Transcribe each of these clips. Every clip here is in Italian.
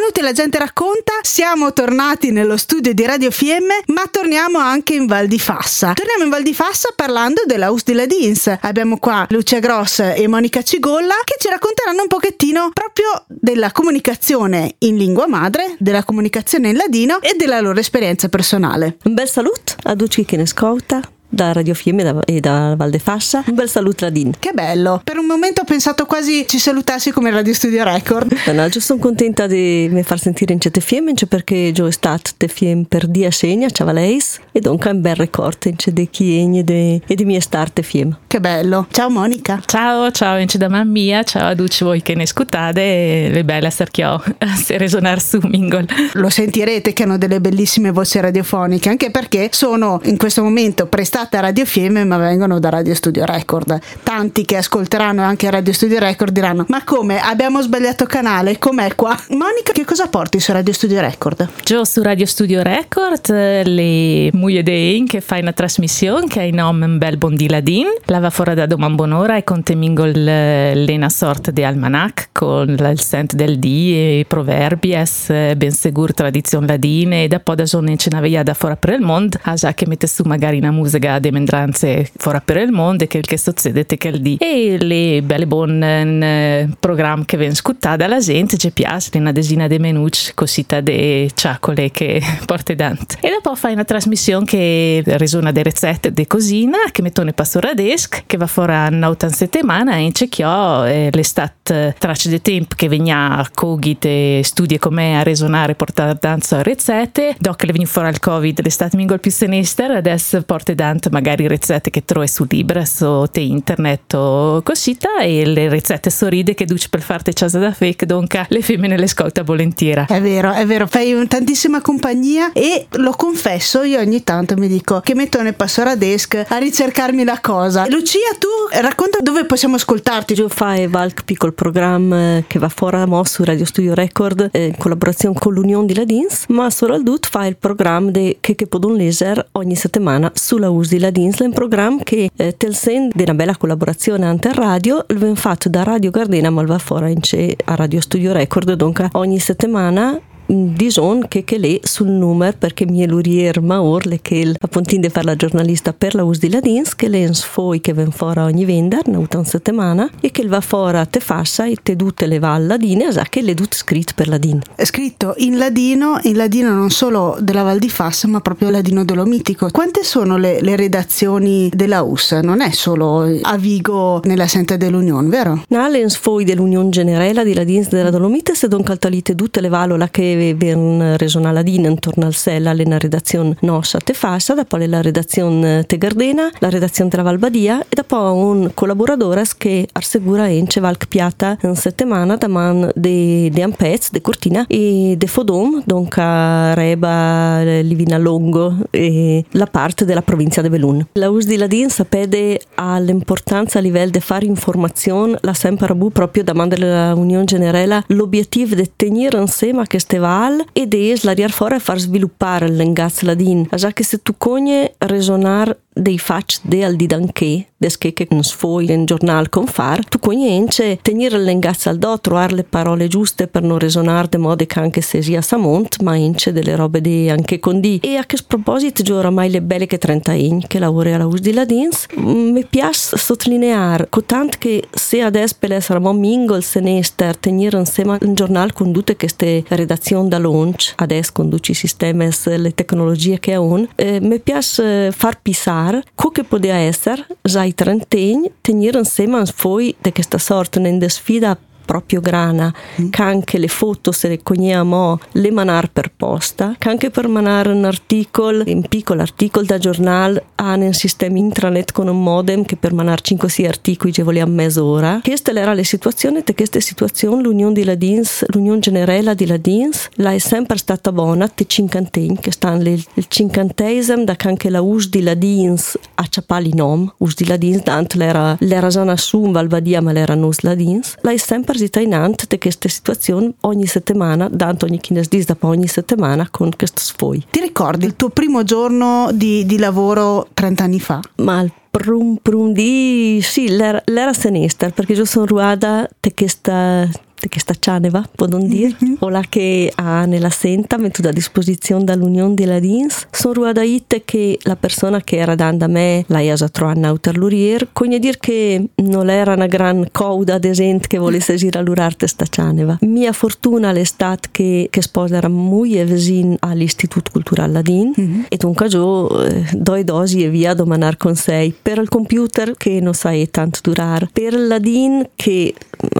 Benvenuti alla gente racconta, siamo tornati nello studio di Radio Fiemme, ma torniamo anche in Val di Fassa. Torniamo in Val di Fassa parlando dell'Aus di Ladins. Abbiamo qua Lucia Gross e Monica Cigolla che ci racconteranno un pochettino proprio della comunicazione in lingua madre, della comunicazione in ladino e della loro esperienza personale. Un bel saluto a tutti chi ne ascolta da Radio Fiemme e da Val de Fassa. Un bel saluto Ladin. Che bello! Per un momento ho pensato quasi ci salutassi come Radio Studio Record. No, io sono contenta di mi far sentire in certe Fiemme perché io è stato te Fiemme per dia segna, ciao leis, e dunque un bel ricordo in di chi e di mie starte Fiemme. Che bello! Ciao Monica! Ciao, ciao in da mamma mia, ciao a tutti voi che ne ascoltate le belle starchiò se resonar su Mingol. Lo sentirete che hanno delle bellissime voci radiofoniche, anche perché sono in questo momento prestate puntate a Radio Fiemme ma vengono da Radio Studio Record. Tanti che ascolteranno anche Radio Studio Record diranno ma come abbiamo sbagliato canale? Com'è qua? Monica che cosa porti su Radio Studio Record? Io su Radio Studio Record le Muie de che fai una trasmissione che ha il nome Bel Bondi Ladin. Lava fuori da Doman Bonora e contemingo l'ena sorta di almanac con il sent del di e proverbi es ben sicuro tradizione ladine e da poi da zona in cenavia da fuori per il mondo a già che mette su magari una musica de demendranze fuori per il mondo che il che succede che il di. E le belle buone programmi che vengono scuttati dalla gente ci piace una desina di menucci cosita de ciacole che porta dante. E dopo fai una trasmissione che risona delle ricette di cosina che mettono pastora desc che va fuori a un'altra settimana e c'è chiò l'estate tracce di tempo che venia a cogit e studi come a resonare portare danza ricette. Dopo che le viene fuori al covid l'estate mingol più sinister adesso porta danza tanto magari ricette che trovi su Libras o te internet o cosita e le ricette sorride che duci per farti casa da fake donca le femmine le ascolta volentieri è vero è vero fai tantissima compagnia e lo confesso io ogni tanto mi dico che metto nel passore a desk a ricercarmi la cosa. Lucia tu racconta dove possiamo ascoltarti. Io fai Valk piccolo programma che va fuori a mo su Radio Studio Record eh, in collaborazione con l'Unione di Ladins ma solo al DUT fa il programma de, che, che podun laser ogni settimana sulla US di la Dinsla, un programma che eh, tel sen di una bella collaborazione ante radio, l'abbiamo fatto da Radio Gardena ma va fuori a Radio Studio Record, dunque ogni settimana dison che che lei sul numero perché mi è l'urier maor le che il appuntin de fare la giornalista per la us di Ladins che lei sfoi che ven fora ogni vendar una una settimana e che va fora te fassa e te tutte le val ladine sa che le tut scritto per ladin. È scritto in ladino in ladino non solo della Val di Fassa ma proprio ladino dolomitico quante sono le, le redazioni della US? Non è solo a Vigo nella sente dell'Unione vero? Nale sfoi dell'Unione Generale di Ladins della Dolomite se don caltalite tutte le valola che ben regionale Ladina intorno al Sella una redazione nostra te fassa, dopo la redazione te Gardena, la redazione della Valbadia e dopo un collaboratore che assegura ence Valk Piata in settimana da man de, de Ampez, de Cortina e de Fodom, dunque Reba, Livina Longo e la parte della provincia di Belun. La US di Ladin sapede all'importanza a livello di fare informazione, la sempre proprio da man dell'Unione Generale l'obiettivo di tenere insieme queste festival ed es la riar fora far sviluppare l'engaz ladin. Già che se tu cogne resonar dei fac al didanché, desché che non sfoi in giornal con far, tu cognence tenere l'engazza al do, trovare le parole giuste per non resonare de modo che anche se sia samont, ma ince delle robe di anche con di. E a che proposito, già oramai le belle che 30 in che lavori alla US di Ladins, mi piace sottolineare, cotant che se adesso per essere mo mingle se ne ster tenere insieme un giornale con tutte queste redazioni da launch, adesso conduci sistemi, le tecnologie che ha un, eh, mi piace far pisare pensar co che poteva essere già i trentagni tenere insieme poi di questa sorta di sfida proprio grana, mm. che anche le foto se le cogniamo le manar per posta, che anche per manare un articolo, un piccolo articolo da giornale, hanno un sistema intranet con un modem che per manare 5-6 articoli ci voleva mezz'ora. Questa era la situazione, e questa situazione l'Unione di Ladins, l'Unione Generale di Ladins, la è sempre stata buona, te cinquantegni, che stanno il cinquantesimo, da che anche la US di Ladins a ciapali nom, us di ladins, dant l'era, l'era zona sum valvadia ma l'era nus ladins, la è sempre zitainant di questa situazione ogni settimana, dant ogni chines dis da ogni settimana con questo sfoi. Ti ricordi il tuo primo giorno di, di lavoro 30 anni fa? Ma prum prum di sì, l'era, l'era sinistra perché io sono ruada di questa che sta cianeva, podon dire, mm-hmm. o la che ha nella senta messo a disposizione dall'Unione di Ladins. Sono ruadaite che la persona che era dando a me la ia trovare in autarlurier, cogne dir che non era una gran cauda de gente che volesse girare l'urarte sta cianeva. Mia fortuna l'estate che, che sposa era molto vicino all'Istituto Culturale Ladin mm-hmm. e dunque io eh, doi dosi e via a domandare consei per il computer che non sai tanto durare, per Ladin che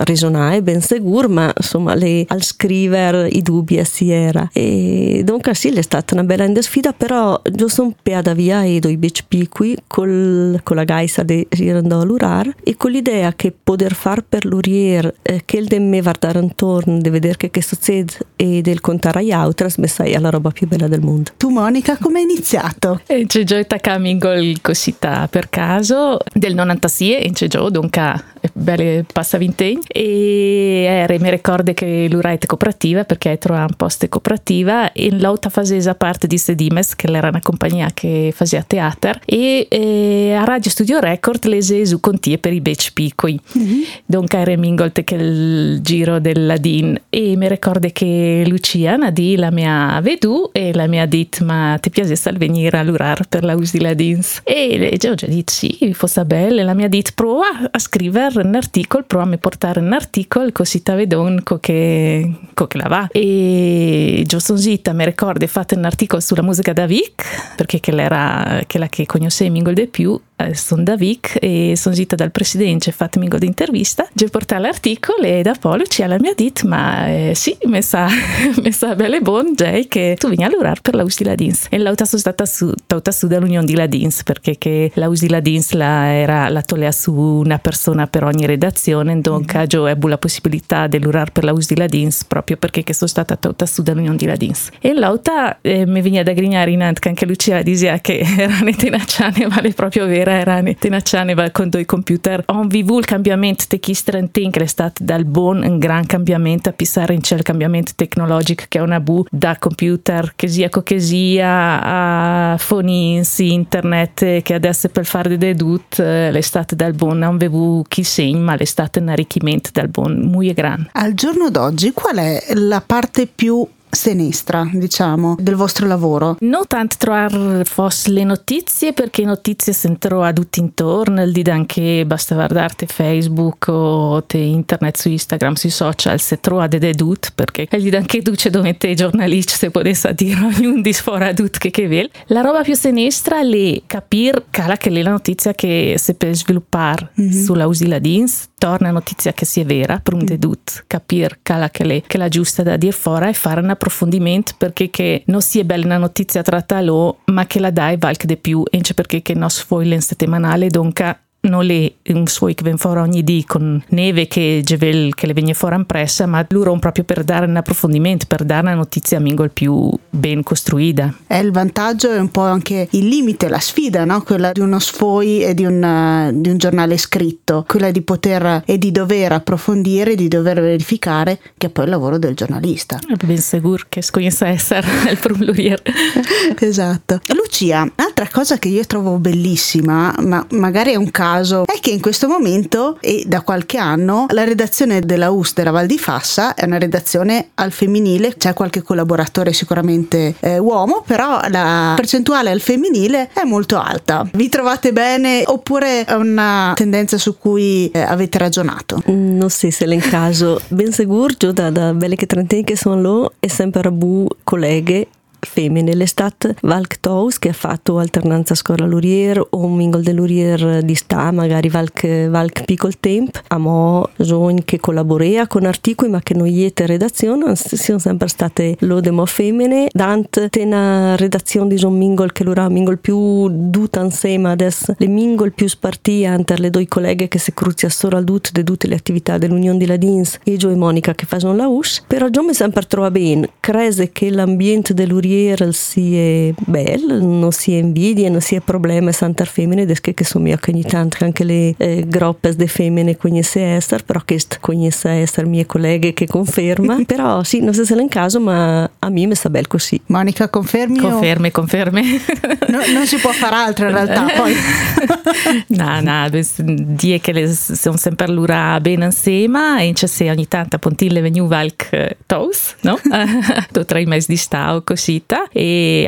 risonai ben sicuro, ma insomma le, al scrivere i dubbi si era. E dunque sì, è stata una bella sfida, però io sono peada via e doi BCP qui col, con la gaisa di girando all'urar e con l'idea che poter far per l'urier eh, che il de me guardare intorno, di vedere che, che succede e del contare agli altri, sai, è la roba più bella del mondo. Tu Monica, come hai iniziato? E c'è già coming cosita per caso del 96 e c'è già dunque belle passa vintagni e era, mi ricordo che l'Uraite cooperativa perché trova un posto cooperativa. In l'altra fase parte di Sedimes che era una compagnia che faceva teatro e, e a Radio Studio Record le su contie per i Beach Piccoli mm-hmm. dunque era mingolte che il giro del Ladin e mi ricordo che Lucia Nadi la mia vedù e la mia dit ma ti piace al venire a l'urar per la us di Ladins e le già dit sì fosse bella la mia dit prova a scrivere un articolo, prova a portare un articolo così ta vedon co che, co che la va. E già sono zitta, mi ricordo, ho fatto un articolo sulla musica da Vic, perché che era quella che conoscevo Mingol di più, eh, sono da Vic e sono zitta dal presidente, ho fatto Mingol intervista, ho portato l'articolo e da poi ci la mia dit, ma eh, sì, mi sa, mi sa belle buon, Jay, che tu vieni a lavorare per la US di Ladins. E l'auta sono stata su, su dall'Unione di Ladins, perché che la US di Ladins la, era, la tolea su una persona per ogni redazione, donc mm-hmm. ho avuto la possibilità di lavorare per la US di Ladins proprio perché sono stata tutta su dall'Unione di Ladins. E l'auta eh, mi veniva da grignare in che anche Lucia diceva che era nettenacciane, vale proprio vera, era nettenacciane con due computer. Ho vivuto il cambiamento chi che è stato dal buon un gran cambiamento a pisare in c'è il cambiamento tecnologico che è una bu da computer che sia che a fonins, internet che adesso per fare dei dedut eh, l'estate dal buon non avevo chi segno ma l'estate un arricchimento dal buon molto grande. Al giorno d'oggi qual è la parte più sinistra, diciamo, del vostro lavoro? Non tanto trovare fosse le notizie, perché notizie si trova tutti intorno, il di anche basta guardare Facebook o te internet su Instagram, sui social, se trova delle dut, perché il di anche tu c'è dove te giornalisti se potesse dire ognuno di sfora dut che che vil. La roba più sinistra è capire cala che è la notizia che si può sviluppare mm-hmm. sulla usila dins, torna notizia che sia vera, per un mm. dedut, capire cala che è, la giusta da dire fuori e fare una approfondimento perché che non sia bella una notizia tratta lo, ma che la dai valga di più, e perché che non sfoglia settimanale, dunque non le un suoi che ven fuori ogni dì con neve che, gevel, che le viene fuori impressa, ma loro proprio per dare un approfondimento, per dare una notizia a Mingol più ben costruita. È il vantaggio e un po' anche il limite, la sfida, no? quella di uno sfoi e di un, di un giornale scritto, quella di poter e di dover approfondire, di dover verificare che è poi il lavoro del giornalista. Ben sicuro che sconosce essere il prumlurier. esatto. Lucia, altra cosa che io trovo bellissima, ma magari è un caso caso è che in questo momento e da qualche anno la redazione della US della Val di Fassa è una redazione al femminile, c'è qualche collaboratore sicuramente eh, uomo, però la percentuale al femminile è molto alta. Vi trovate bene oppure è una tendenza su cui eh, avete ragionato? Mm, non so se è il caso, ben sicuro, da, da belle che trentini che sono là e sempre a bu colleghe femmine. L'estate Valk Tous che ha fatto alternanza scuola Lurier o un mingol de Lurier di sta, magari Valk, Valk Piccol Temp, amo Zogn che collabora con articoli ma che non iete redazione, sono sempre state lodemo femmine. Dant tena redazione di un mingol che l'ora mingol più duta insieme adesso, le mingol più spartia per le due colleghe che si cruzia solo al dut de tutte le attività dell'Unione di Ladins e Gio e Monica che fanno la US, però Gio mi sempre trova bene, crese che l'ambiente dell'Urier piacere, sia bello, non sia invidia, non sia problema santar femmine, desché che sono io che ogni tanto anche le eh, groppe di femmine conosce essere, però che conosce essere mie colleghe che conferma, però sì, non so se è in caso, ma a me mi sta bel così. Monica, confermi? Confermi, o... confermi. No, non si può fare altro in realtà, poi. no, no, die che le sono sempre l'ura bene insieme e c'è se ogni tanto appunto le veniu valk eh, tos, no? Do tre mesi di stau cosita e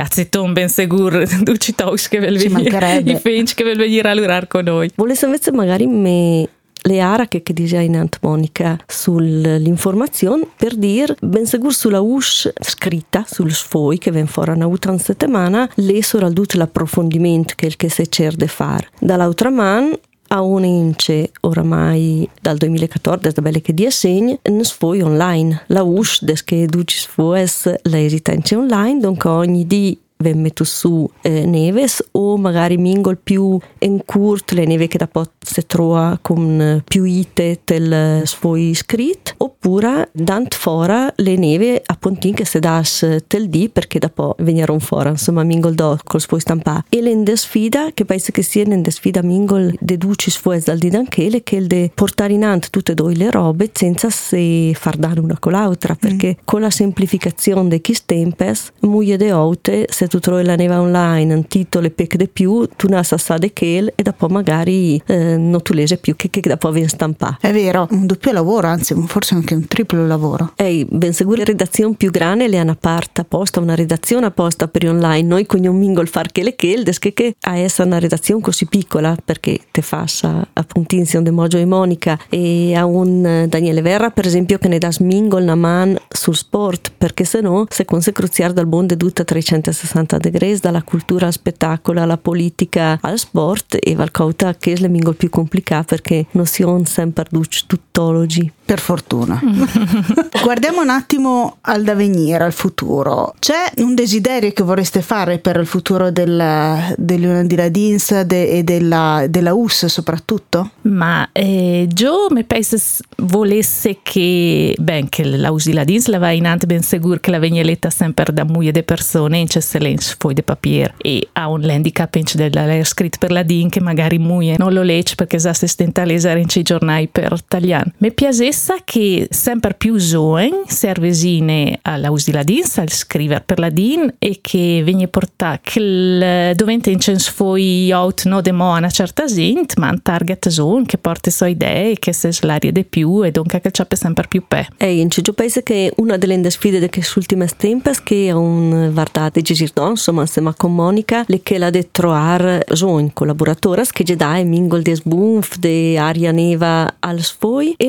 ben sicuro duci tos che vel venire i finch che vel venire a lurare con noi. Volesse invece magari me le ara che, in Monica sull'informazione per dire ben sicuro sulla USH scritta sul sfoi che ven fuori una ultima settimana le tutto l'approfondimento che il che si cerca di fare dall'altra mano a un ince oramai dal 2014 da belle che dia segni ne sfoi online. La USH che duci sfoes la esistenza online donc ogni di ven metto su eh, neves o magari mingol più in curt le neve che da pot se trova con più ite del suoi scrit oppure dant fora le neve a pontin che se das tel di perché da po venire fuori insomma mingol do col suoi stampa e l'ende sfida che penso che sia l'ende sfida mingol de duci sfues dal di danchele che il de portare in ant tutte e due le robe senza se far dare una con l'altra perché mm. con la semplificazione de chi stempes muie de oute se tu trovi la neva online un titolo e pec de più tu non sa de che e dopo magari eh, non tu lese più che, che dopo viene stampato è vero un doppio lavoro anzi forse anche un triplo lavoro. Ehi ben sicuro la redazione più grande le hanno parte apposta una redazione apposta per online. Noi con un mingol far che le che che che a essere una redazione così piccola perché te fa appunto insieme de Moggio e Monica e a un Daniele Verra per esempio che ne dà smingol una man sul sport perché se no se con se cruziare dal mondo è tutta 360 60 degrees dalla cultura al spettacolo alla politica al sport e valcauta che è la lingua più complicata perché non si on sempre tuttologi per fortuna guardiamo un attimo al da venire al futuro c'è un desiderio che vorreste fare per il futuro della, di Ladins de, e della, della US soprattutto? ma eh, Joe mi penso volesse che ben che la US di Ladins la va in ante ben sicuro che la veneletta sempre da muie de persone in c'è lens foi de papier e ha un handicap in della scritto per la DIN che magari muie non lo legge perché sa se stenta a leggere in giornali per italiano. Mi piacessa che sempre più giovani servesine all'uso di la DIN, al scrivere per la DIN e che viene portato che dovente in cens foi out no demo a una certa gente, ma un target zone che porta sue idee che se slaria di più e dunque che c'è sempre più pe. E in Cigio penso che una delle sfide che ultime tempo è che è un vardate Gisir no? insomma insieme con Monica le che la de troar in collaboratora che già dai mingol des bunf de aria neva al sfoi e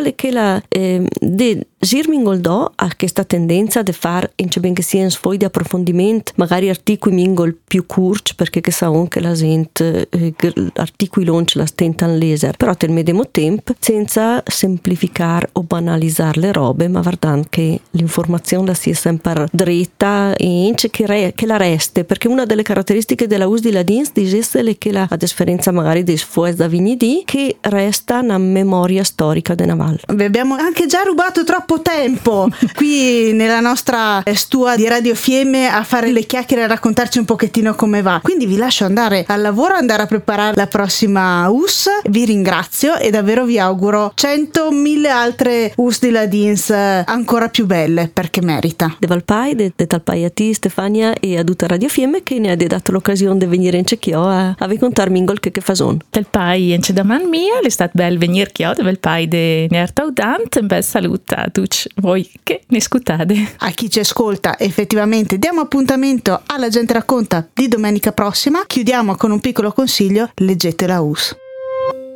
un'altra le che la eh, de Girmingol do a questa tendenza di fare in ben che sia in sfoi di approfondimento magari articoli mingol più curci perché che sa anche la gente eh, articoli longe la stentan leser. Però nel medesimo tempo senza semplificare o banalizzare le robe ma guardando che l'informazione la sia sempre dritta e che, re, che la reste perché una delle caratteristiche della US di Ladins è che la, a differenza magari dei sfuez da Vignidi che resta una memoria storica di Naval. Vi abbiamo anche già rubato troppo tempo qui nella nostra stua di Radio Fiemme a fare le chiacchiere e a raccontarci un pochettino come va. Quindi vi lascio andare al lavoro andare a preparare la prossima US vi ringrazio e davvero vi auguro 100.000 altre US di Ladins ancora più belle perché merita. De Valpai, de, de Talpai a ti Stefania e a tutta Radio Fiemme che ne ha dato l'occasione di venire in Cecchio a, a raccontarmi in gol che, che fason. Del pai in Cedaman mia, è stato bel venire chio, del pai de Nerta Udant, un bel saluto a tutti voi che ne scutate. A chi ci ascolta, effettivamente diamo appuntamento alla gente racconta di domenica prossima. Chiudiamo con un piccolo consiglio, leggete la US.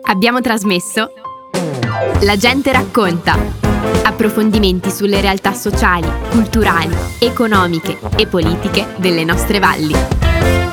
Abbiamo trasmesso La gente racconta approfondimenti sulle realtà sociali, culturali, economiche e politiche delle nostre valli.